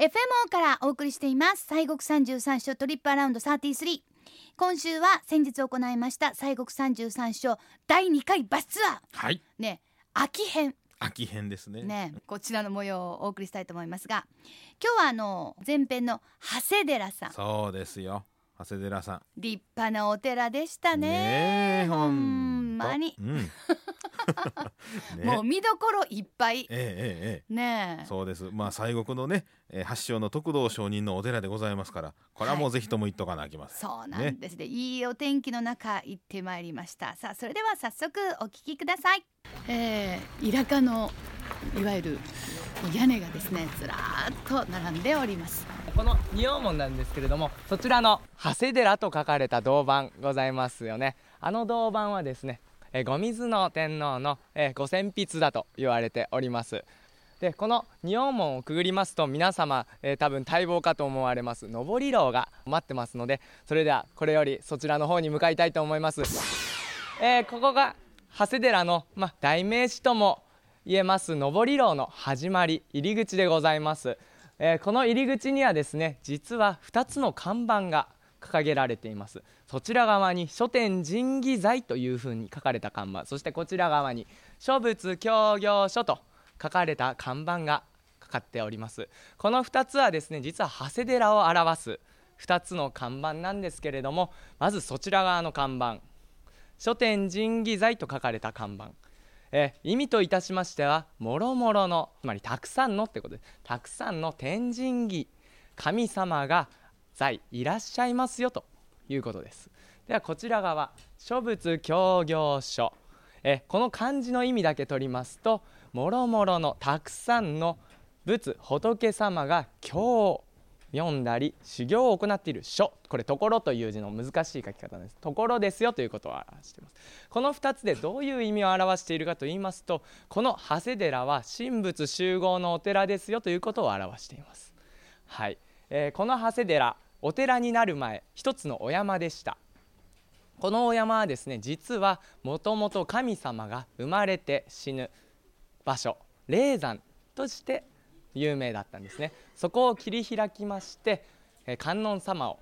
FMO からお送りしています。西国三十三所トリップアラウンド33今週は先日行いました西国三十三所第2回バスツアー。はい。ね秋編。秋編ですね。ねこちらの模様をお送りしたいと思いますが今日はあの前編の長谷寺さん。そうですよ。長谷寺さん。立派なお寺でしたね。ほんまに、うんね。もう見どころいっぱい。えええええねえ。そうです。まあ西国のね、えー発祥の徳道上人のお寺でございますからこれはもうぜひとも行っとかなあきません、そうなんです。ね。いいお天気の中行ってまいりました。さあそれでは早速お聞きください。えー、イラカのいわゆる屋根がですねずらーっと並んでおります。この仁王門なんですけれどもそちらの長谷寺と書かれた銅板ございますよね。あの銅板はですねえー後水の天皇の、えーご選筆だと言われております。でこの仁王門をくぐりますと皆様、えー多分待望かと思われます。上り楼が待ってますのでそれではこれよりそちらの方に向かいたいと思います、えーここが長谷寺の、ま、代名詞とも言えます。上り楼の始まり入り口でございます。えーこの入り口にはですね実は2つの看板が掲げられています。そちら側に書店神器財というふうに書かれた看板。そしてこちら側に書物協業書と書かれた看板がかかっております。この2つはですね実は長谷寺を表す2つの看板なんですけれどもまずそちら側の看板。書店神器財と書かれた看板。え意味といたしましてはもろもろのつまりたくさんのってこと。でたくさんの天神儀神様が在いらっしゃいますよと。いうことです。ではこちら側書物協業書。えこの漢字の意味だけ取りますともろもろのたくさんの仏仏様が経を読んだり修行を行っている書。これ「ところ」という字の難しい書き方です。ところですよということを表しています。この2つでどういう意味を表しているかと言いますとこの長谷寺は神仏集合のお寺ですよということを表しています。はい、えーこの長谷寺お寺になる前一つのお山でした。このお山はですね実はもともと神様が生まれて死ぬ場所霊山として有名だったんですね。そこを切り開きまして観音様を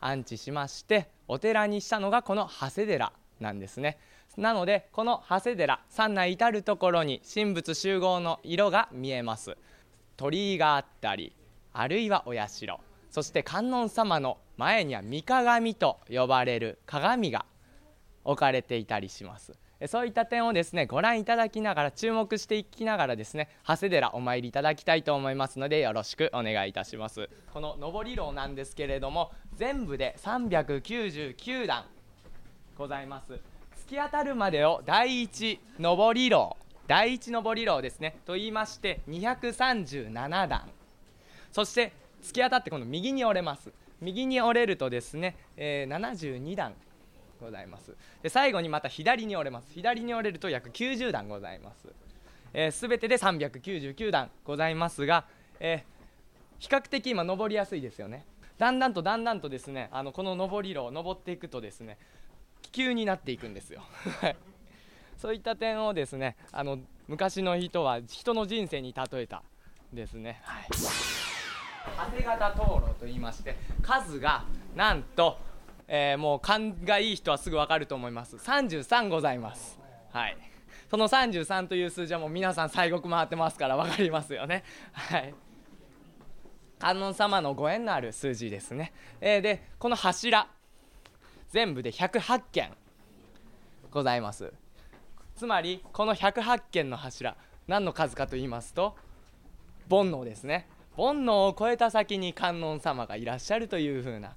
安置しましてお寺にしたのがこの長谷寺なんですね。なのでこの長谷寺山内至る所に神仏集合の色が見えます。鳥居があったりあるいはお社。そして観音様の前には御鏡と呼ばれる鏡が置かれていたりします。そういった点をですねご覧いただきながら注目していきながらですね長谷寺お参りいただきたいと思いますのでよろしくお願いいたします。この上り楼なんですけれども全部で399段ございます。突き当たるまでを第一上り楼第一上り楼ですねと言いまして237段。そして突き当たって今度右に折れます。右に折れるとですね、えー72段ございます。で最後にまた左に折れます。左に折れると約90段ございます。すべ、えー全てで399段ございますが、えー比較的今登りやすいですよね。だんだんとだんだんとですねあのこの上り炉を登っていくとですね気球になっていくんですよ。そういった点をですねあの昔の人は人の人生に例えたですね、はい、縦型灯籠と言いまして数がなんと、えーもう勘がいい人はすぐ分かると思います。33ございます。はい。その33という数字はもう皆さん西国回ってますから分かりますよね。はい。観音様のご縁のある数字ですね、えーでこの柱全部で108件ございます。つまりこの108件の柱何の数かと言いますと煩悩ですね。煩悩を超えた先に観音様がいらっしゃるという風な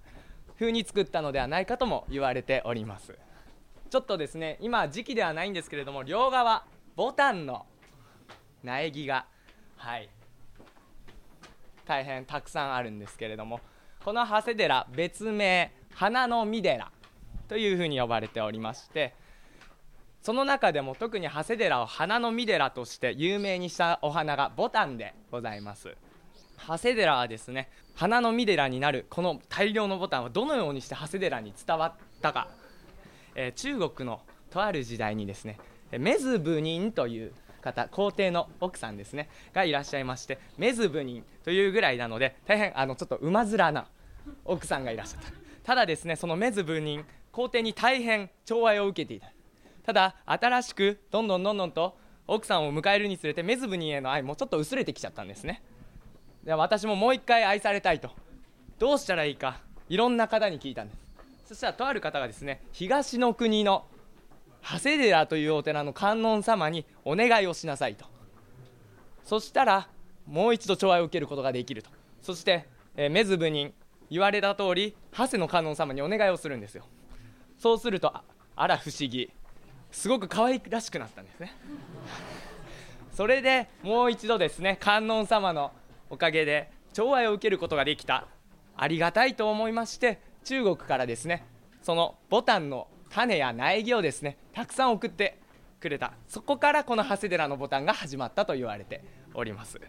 風に作ったのではないかとも言われております。ちょっとですね今時期ではないんですけれども両側ボタンの苗木がはい大変たくさんあるんですけれどもこの長谷寺別名花の御寺というふうに呼ばれておりましてその中でも特に長谷寺を花の御寺として有名にしたお花がボタンでございます。長谷寺はですね花の御寺になるこの大量のボタンはどのようにして長谷寺に伝わったか、えー中国のとある時代にですねメズブニンという方皇帝の奥さんですねがいらっしゃいましてメズブ人というぐらいなので大変あのちょっと馬面な奥さんがいらっしゃった。ただですねそのメズブ人皇帝に大変寵愛を受けていた。ただ新しくどんどんどんどんと奥さんを迎えるにつれてメズブ人への愛もちょっと薄れてきちゃったんですね。で私ももう一回愛されたいと。どうしたらいいか。いろんな方に聞いたんです。そしたらとある方がですね東の国の長谷寺というお寺の観音様にお願いをしなさいと。そしたらもう一度寵愛を受けることができると。そして、えー、メズブ人言われた通り長谷の観音様にお願いをするんですよ。そうするとあら不思議。すごく可愛らしくなったんですね。それでもう一度ですね観音様のおかげで寵愛を受けることができた。ありがたいと思いまして中国からですねそのボタンの種や苗木をですねたくさん送ってくれた。そこからこの長谷寺のボタンが始まったと言われております、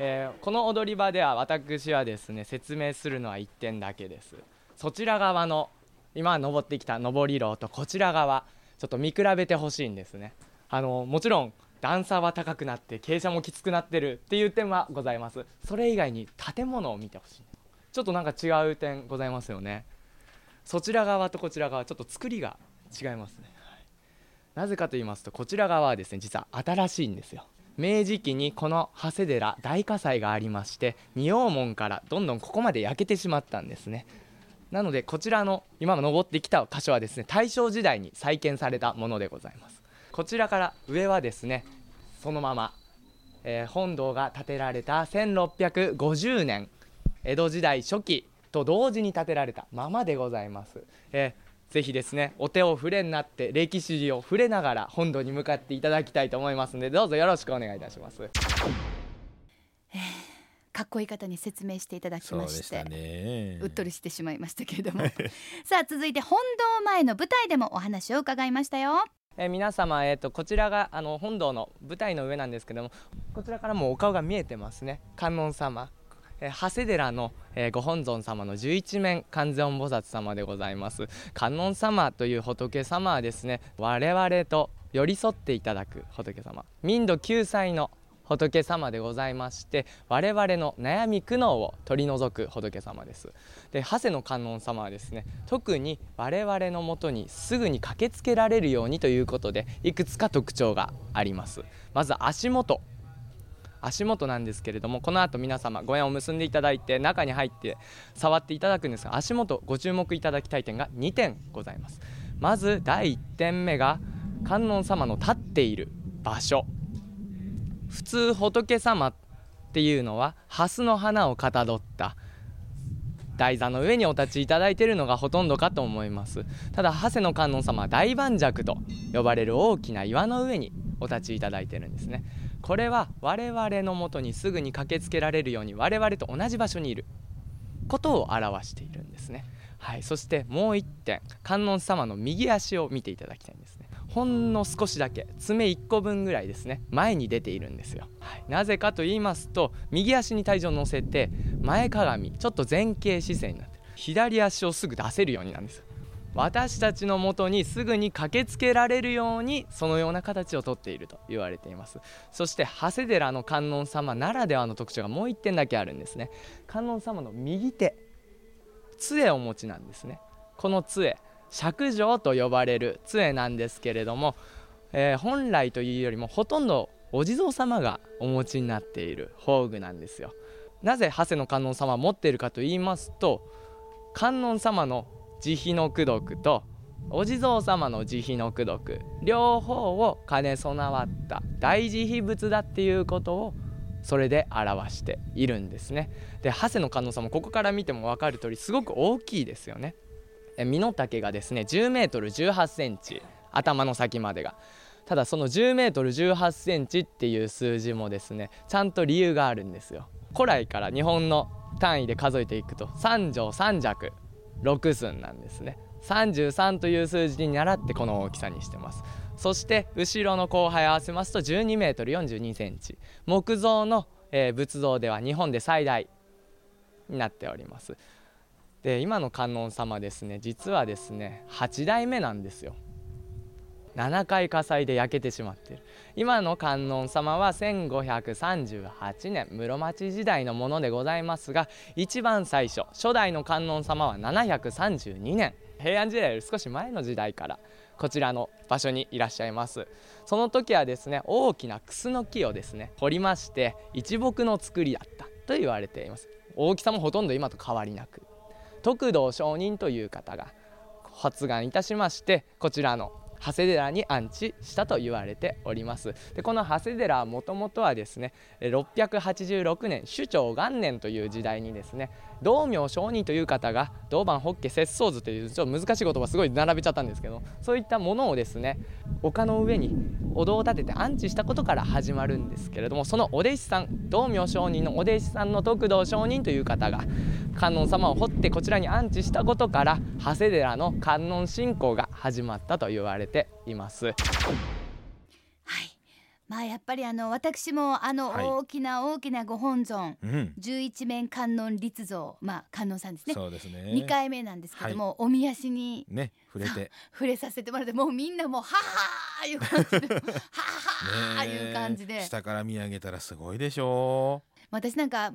えー、この踊り場では私はですね説明するのは1点だけです。そちら側の今登ってきた上り廊とこちら側ちょっと見比べてほしいんですね。あのもちろん段差は高くなって傾斜もきつくなってるっていう点はございます。それ以外に建物を見てほしいちょっとなんか違う点ございますよね。そちら側とこちら側ちょっと作りが違いますね、はい、なぜかと言いますとこちら側はですね実は新しいんですよ。明治期にこの長谷寺大火災がありまして仁王門からどんどんここまで焼けてしまったんですね。なのでこちらの今も登ってきた箇所はですね大正時代に再建されたものでございます。こちらから上はですねそのまま、えー、本堂が建てられた1650年江戸時代初期と同時に建てられたままでございます、えー、ぜひですねお手を触れになって歴史を触れながら本堂に向かっていただきたいと思いますのでどうぞよろしくお願いいたします。かっこいい方に説明していただきましてうっとりしてしまいましたけれども さあ続いて本堂前の舞台でもお話を伺いましたよ。えー、皆様、えーと、こちらがあの本堂の舞台の上なんですけどもこちらからもお顔が見えてますね。観音様、えー、長谷寺の、えー、ご本尊様の十一面観世音菩薩様でございます。観音様という仏様はですね我々と寄り添っていただく仏様。民度救済の仏様でございまして我々の悩み苦悩を取り除く仏様です。で長谷の観音様はですね特に我々のもとにすぐに駆けつけられるようにということでいくつか特徴があります。まず足元。足元なんですけれどもこの後皆様ご縁を結んでいただいて中に入って触っていただくんですが足元ご注目いただきたい点が2点ございます。まず第1点目が観音様の立っている場所。普通仏様っていうのは蓮の花をかたどった。台座の上にお立ちいただいているのがほとんどかと思います。ただ長谷の観音様は大盤石と呼ばれる大きな岩の上にお立ちいただいてるんですね。これは我々のもとにすぐに駆けつけられるように我々と同じ場所にいることを表しているんですね。はい。そしてもう一点観音様の右足を見ていただきたいんです。ほんの少しだけ爪1個分ぐらいですね。前に出ているんですよ、はい、なぜかと言いますと右足に体重を乗せて前かがみちょっと前傾姿勢になってる左足をすぐ出せるようになるんです私たちのもとにすぐに駆けつけられるようにそのような形をとっていると言われています。そして長谷寺の観音様ならではの特徴がもう1点だけあるんですね。観音様の右手杖をお持ちなんですね。この杖釈上と呼ばれる杖なんですけれども、えー、本来というよりもほとんどお地蔵様がお持ちになっている宝具なんですよ。なぜ長谷の観音様持っているかと言いますと観音様の慈悲の功徳とお地蔵様の慈悲の功徳両方を兼ね備わった大慈悲仏だっていうことをそれで表しているんですね。で長谷の観音様ここから見ても分かる通りすごく大きいですよね。身の丈がですね10メートル18センチ。頭の先までが。ただその10メートル18センチっていう数字もですねちゃんと理由があるんですよ。古来から日本の単位で数えていくと3畳3尺6寸なんですね。33という数字に倣ってこの大きさにしてます。そして後ろの後輩合わせますと12メートル42センチ。木造の、仏像では日本で最大になっております。で今の観音様ですね実はですね8代目なんですよ。7回火災で焼けてしまってる。今の観音様は1538年室町時代のものでございますが一番最初初代の観音様は732年。平安時代より少し前の時代からこちらの場所にいらっしゃいます。その時はですね大きなクスの木をですね掘りまして一木の作りだったと言われています。大きさもほとんど今と変わりなく。徳道上人という方が発願いたしましてこちらの長谷寺に安置したと言われております。でこの長谷寺はもともとはですね686年首長元年という時代にですね道明上人という方が銅板法華雪相図というちょっと難しい言葉すごい並べちゃったんですけどそういったものをですね丘の上にお堂を建てて安置したことから始まるんですけれどもそのお弟子さん道明上人のお弟子さんの徳道上人という方が観音様を掘ってこちらに安置したことから長谷寺の観音信仰が始まったと言われています。はいまあやっぱりあの私もあのはい。大きな大きなご本尊、うん、十一面観音立像まあ観音さんですね。そうですね。二回目なんですけども、おみ足にね触れて。触れさせてもらってもうみんなもうははーいう感じでははーいう感じで下から見上げたらすごいでしょ私なんか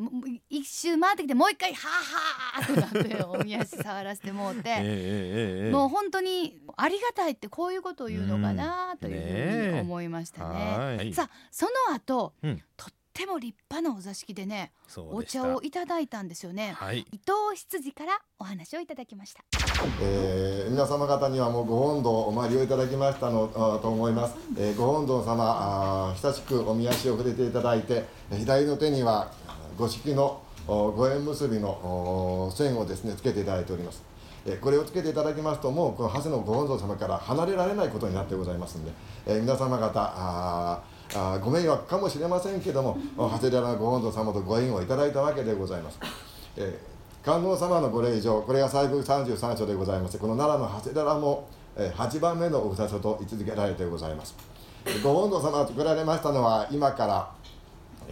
一周回ってきてもう一回ははーってなっておみ足触らせてもうて。ええええもう本当にありがたいってこういうことを言うのかなというふうに思いましたね。はい。さあその後、うんとっても立派なお座敷でねお茶をいただいたんですよね。はい。伊藤執事からお話をいただきました。えー皆様方にはもうご本堂お参りをいただきましたのあと思います、えーご本堂様あー親しくおみ足を触れていただいてえー左の手には五色のお五円結びのお線をですねつけていただいておりますえーこれをつけていただきますともうこの長谷のご本尊様から離れられないことになってございますので、えー皆様方あーあご迷惑かもしれませんけども長谷寺のご本尊様とご縁をいただいたわけでございます、えー観音様のご霊場これが西国33章でございましてこの奈良の長谷寺も、えー8番目のお札所と位置づけられてございます。ご本尊様が作られましたのは今から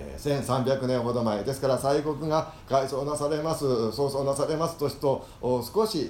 え1300年ほど前ですから西国が改装なされます創造なされます年と少し、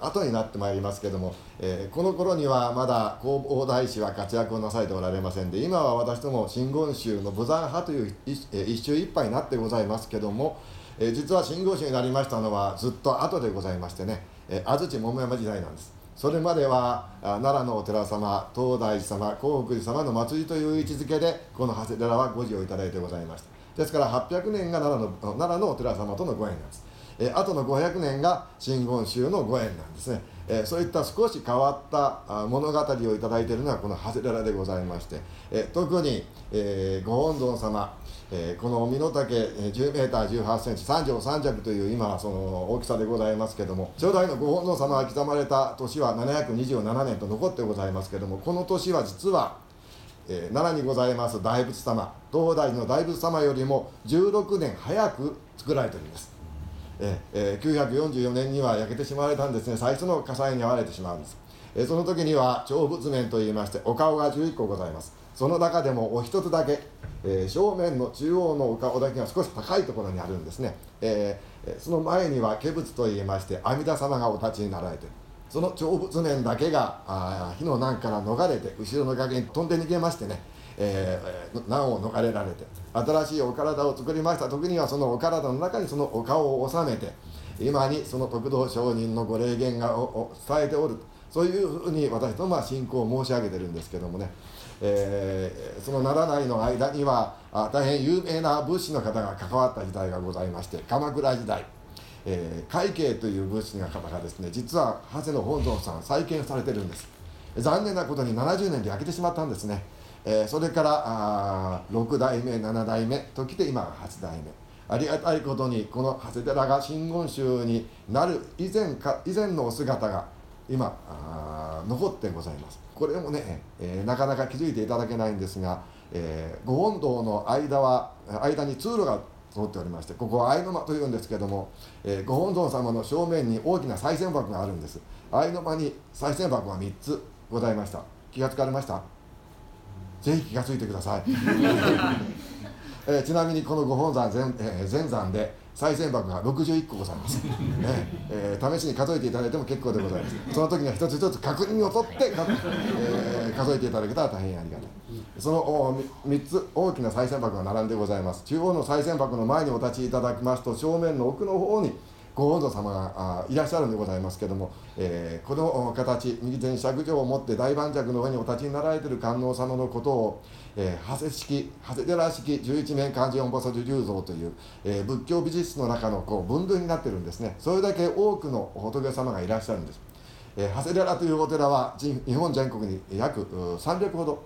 後になってまいりますけども、えーこの頃にはまだ弘法大師は活躍をなされておられませんで今は私ども真言宗の武山派という一,、えー一宗一派になってございますけども、えー実は真言宗になりましたのはずっと後でございましてね、えー安土桃山時代なんです。それまでは奈良のお寺様東大寺様興福寺様の祭りという位置づけでこの長谷寺はご事をいただいてございました。ですから800年が奈良の奈良のお寺様とのご縁なんです。えー、後の500年が真言宗のご縁なんですね、えーそういった少し変わった物語をいいているのはこの長谷寺でございまして、えー特に、えーご本尊様、えーこの身の丈、10メーター18センチ三畳三尺という今その大きさでございますけども初代のご本尊様が刻まれた年は727年と残ってございますけどもこの年は実はえー奈良にございます大仏様東大寺の大仏様よりも16年早く作られております、ええ944年には焼けてしまわれたんですね。最初の火災に遭われてしまうんです、えその時には長仏面といいましてお顔が11個ございます。その中でもお一つだけ、え正面の中央のお顔だけが少し高いところにあるんですね、えその前には化仏といいまして阿弥陀様がお立ちになられてるその長仏面だけがあ火の難から逃れて後ろの崖に飛んで逃げましてね、えー難を逃れられて新しいお体を作りました。時にはそのお体の中にそのお顔を収めて今にその徳道上人のご霊言がおお伝えておるそういうふうに私どもは信仰を申し上げてるんですけどもね、えーその奈良内の間にはあ大変有名な仏師の方が関わった時代がございまして鎌倉時代。えー海慶という仏師の方がですね実は長谷の本尊さん再建されてるんです。残念なことに70年で焼けてしまったんですね、えーそれからあ6代目7代目ときて今が8代目。ありがたいことにこの長谷寺が真言宗になる以前か以前のお姿が今あ残ってございます。これもね、えーなかなか気づいていただけないんですが、えーご本堂の間は間に通路が通っておりましてここは愛の間というんですけども、えーご本尊様の正面に大きな賽銭箱があるんです。愛の間に賽銭箱が3つございました。気がつかれました？ぜひ気がついてください。えーちなみにこのご本山全,、えー全山で、賽銭箱が61個ございます、ね。えー試しに数えていただいても結構でございます。その時には一つ一つ確認を取って、えー数えていただけたら大変ありがたい。そのお3つ大きな賽銭箱が並んでございます。中央の賽銭箱の前にお立ちいただきますと正面の奥の方にご本尊様がいらっしゃるんでございますけども、えーこの形右手に尺状を持って大盤石の上にお立ちになられている観音様のことを、えー、長谷式長谷寺式十一面漢字四菩薩十像という、えー仏教美術の中のこう分類になってるんですね。それだけ多くの仏様がいらっしゃるんです、えー長谷寺というお寺は日本全国に約300ほど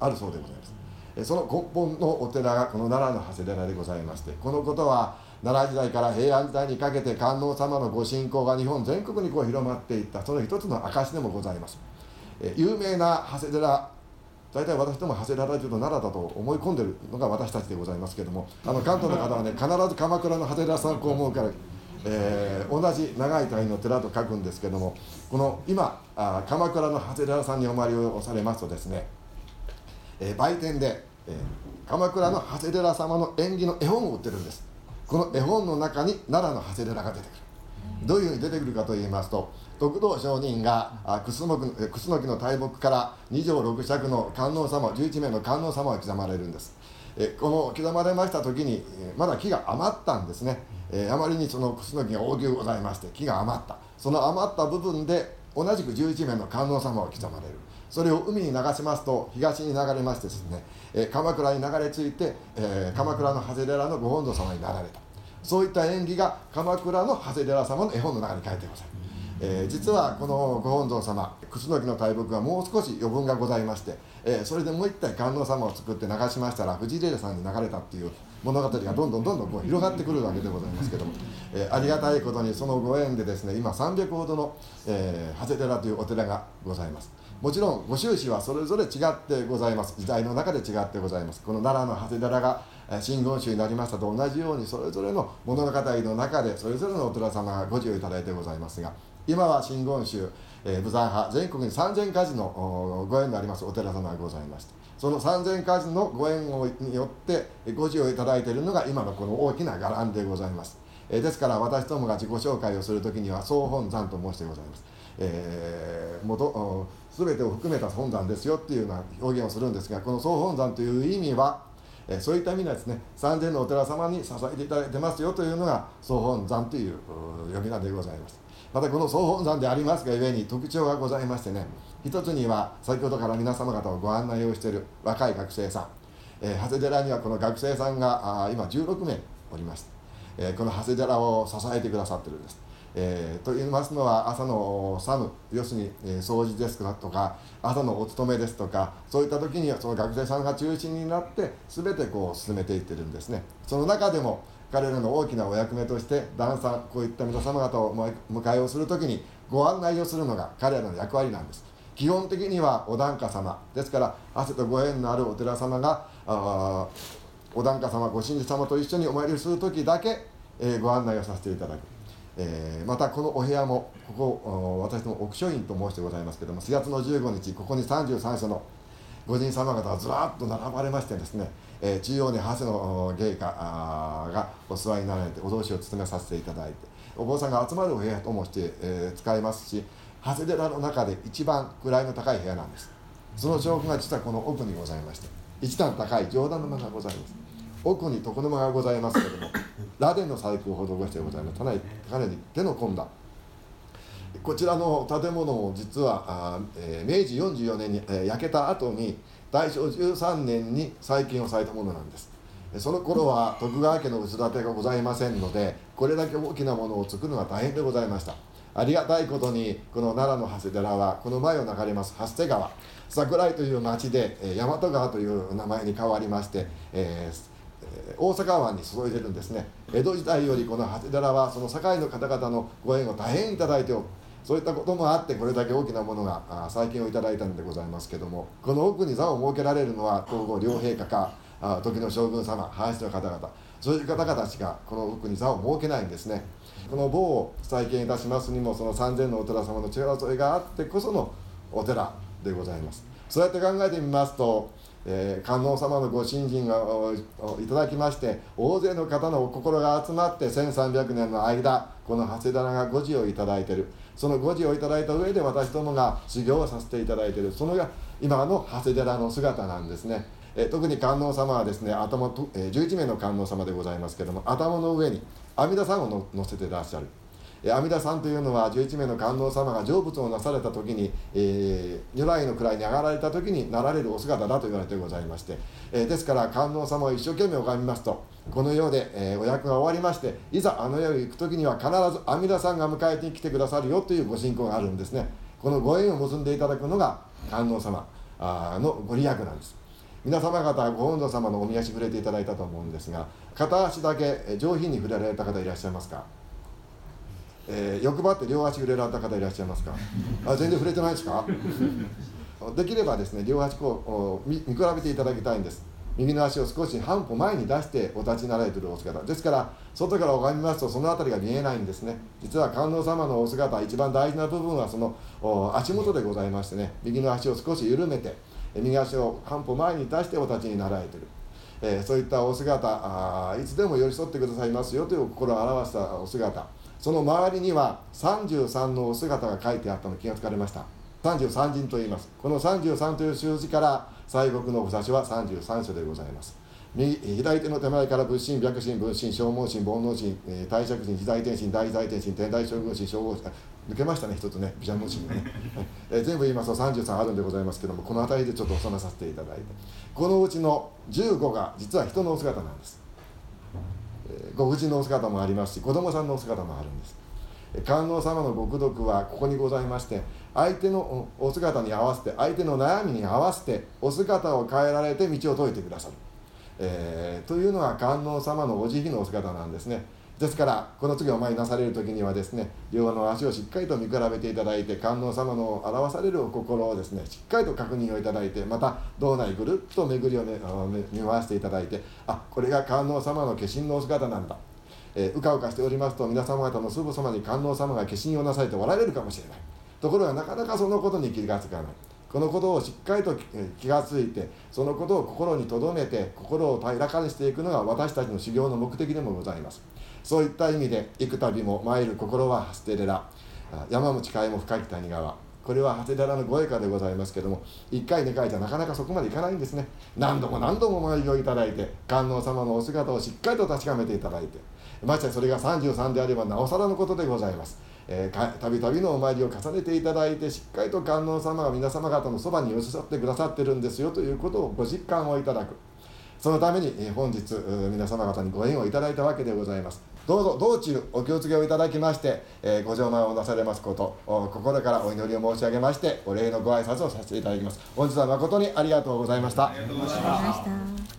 あるそうでございます。その根本のお寺がこの奈良の長谷寺でございましてこのことは奈良時代から平安時代にかけて観音様のご信仰が日本全国にこう広まっていった。その一つの証でもございます、え有名な長谷寺大体私ども長谷寺というと奈良だと思い込んでるのが私たちでございますけどもあの関東の方はね必ず鎌倉の長谷寺さんこう思うから、えー同じ長い単位の寺と書くんですけどもこの今あ鎌倉の長谷寺さんにお参りをされますとですねえー売店で、えー鎌倉の長谷寺様の縁起の絵本を売ってるんです。この絵本の中に奈良の長谷寺が出てくる。どういうふうに出てくるかと言いますと徳道上人が楠木の大木から二条六尺の観音様11名の観音様が刻まれるんです。えこの刻まれました時に、まだ木が余ったんですね、えあまりにその楠木が大きゅうございまして木が余った。その余った部分で同じく11名の観音様が刻まれる。それを海に流しますと東に流れましてですね、えー鎌倉に流れ着いて、えー鎌倉の長谷寺のご本尊様になられた。そういった縁起が鎌倉の長谷寺様の絵本の中に書いてございます、えー実はこのご本尊様楠木の大木がもう少し余分がございまして、えーそれでもう一体観音様を作って流しましたら藤井玲さんに流れたっていう物語がどんどんどんどんこう広がってくるわけでございますけども、えーありがたいことにそのご縁でですね今300ほどの、えー長谷寺というお寺がございます。もちろんご収支はそれぞれ違ってございます。時代の中で違ってございます。この奈良の長谷寺が真言宗になりました。と同じようにそれぞれの物語の中でそれぞれのお寺様がご授与いただいてございますが今は真言宗、えー、武山派全国に3000家事のご縁のありますお寺様がございましてその3000家事のご縁をによってご授与いただいているのが今のこの大きな伽藍でございます、えですから私どもが自己紹介をするときには総本山と申してございます。えー、元全てを含めた本山ですよっていうような表現をするんですがこの総本山という意味は、えーそういった意味ではですね三千のお寺様に支えていただいてますよというのが総本山という呼び名でございます。またこの総本山でありますがゆえに特徴がございましてね一つには先ほどから皆様方をご案内をしている若い学生さん、えー長谷寺にはこの学生さんがあ今16名おりまして、えーこの長谷寺を支えてくださってるんです。えーと言いますのは朝の作務要するに、えー掃除ですとか朝のお勤めですとかそういった時にその学生さんが中心になって全てこう進めていってるんですね。その中でも彼らの大きなお役目として旦さんこういった皆様方をお迎えをする時にご案内をするのが彼らの役割なんです。基本的にはお檀家様。ですから汗とご縁のあるお寺様があお檀家様ご神事様と一緒にお参りする時だけ、えーご案内をさせていただく。えーまたこのお部屋もここ私ども奥書院と申してございますけども4月の15日ここに33所の御神様方がずらっと並ばれましてですね、えー中央に長谷の芸家がお座りになられてお通しを務めさせていただいてお坊さんが集まるお部屋ともして、えー使えますし長谷寺の中で一番位の高い部屋なんです。その証拠が実はこの奥にございまして一段高い上段の間がございます。奥に床の間がございますけれども 螺鈿の細工を施してございます。かなりかなり手の込んだ。こちらの建物も実はあー、えー明治44年に、えー焼けた後に大正13年に再建をされたものなんです。えその頃は徳川家の薄建てがございませんのでこれだけ大きなものを作るのは大変でございました。ありがたいことにこの奈良の長谷寺はこの前を流れます長谷川。桜井という町で、えー大和川という名前に変わりまして、えーえー大阪湾に注いでるんですね。江戸時代よりこの長谷寺はその堺の方々のご縁を大変いいておるそういったこともあってこれだけ大きなものがあ再建をいただいたんでございますけども。この奥に座を設けられるのは皇后両陛下か時の将軍様林の方々。そういう方々しかこの奥に座を設けないんですね。この某を再建いたしますにもその三千のお寺様の力添えがあってこそのお寺でございます。そうやって考えてみますと、えー観音様のご神神がいただきまして大勢の方のお心が集まって1300年の間この長谷寺がご寺をいただいてる。そのご寺をいただいた上で私どもが修行をさせていただいている。そのが今の長谷寺の姿なんですね、えー特に観音様はですね頭と、えー11名の観音様でございますけども頭の上に阿弥陀さんを乗せてらっしゃる。阿弥陀さんというのは11名の観音様が成仏をなされた時に、えー如来の位に上がられた時になられるお姿だと言われてございまして、えーですから観音様を一生懸命拝みますとこの世で、えーお役が終わりましていざあの世へ行く時には必ず阿弥陀さんが迎えに来てくださるよというご信仰があるんですね。このご縁を結んでいただくのが観音様のご利益なんです。皆様方ご本尊様のおみ足触れていただいたと思うんですが片足だけ上品に触れられた方いらっしゃいますか？えー欲張って両足触れられた方いらっしゃいますか？あ全然触れてないですか？できればですね両足こう見比べていただきたいんです。右の足を少し半歩前に出してお立ちになられてるお姿。ですから外から拝みますとその辺りが見えないんですね。実は観音様のお姿一番大事な部分はその足元でございましてね。右の足を少し緩めて右足を半歩前に出してお立ちになられてる。えーそういったお姿あいつでも寄り添ってくださいますよという心を表したお姿。その周りには33のお姿が書いてあったの気がつかれました。33人と言います。この33という数字から西国のお札は33所でございます。右左手の手前から仏心、白心、分心、消耗心、煩悩心、えー大釈心、自在天心、大財天心、天台将軍心、小合心、抜けましたね、一つね、ビジャン心がね、えー全部言いますと33あるんでございますけども、この辺りでちょっと収めさせていただいて、このうちの15が実は人のお姿なんです。ご婦人のお姿もありますし子供さんのお姿もあるんです。観音様のご功徳はここにございまして相手のお姿に合わせて相手の悩みに合わせてお姿を変えられて道を説いてくださる、えーというのが観音様のお慈悲のお姿なんですね。ですからこの次お参りなされる時にはですね両の足をしっかりと見比べていただいて観音様の表されるお心をですねしっかりと確認をいただいてまた道内ぐるっと巡りを、ね、見回していただいてあこれが観音様の化身のお姿なんだ。えーうかうかしておりますと皆様方のすぐそばに観音様が化身をなされておられるかもしれない。ところがなかなかそのことに気がつかない。このことをしっかりと気がついてそのことを心に留めて心を平らかにしていくのが私たちの修行の目的でもございます。そういった意味で幾度も参る心は捨て寺。あ山も近いも深き谷川。これは長谷寺のご栄華でございますけども1回2回じゃなかなかそこまでいかないんですね。何度も何度もお参りをいただいて観音様のお姿をしっかりと確かめていただいてましてそれが33であればなおさらのことでございます。えーたびたびのお参りを重ねていただいてしっかりと観音様が皆様方のそばに寄せ添ってくださってるんですよということをご実感をいただく。そのためにえー本日皆様方にご縁をいただいたわけでございます。どうぞ道中お気をつけをいただきまして、えーご上満をなされますこと心からお祈りを申し上げましてお礼のご挨拶をさせていただきます。本日は誠にありがとうございました。ありがとうございました。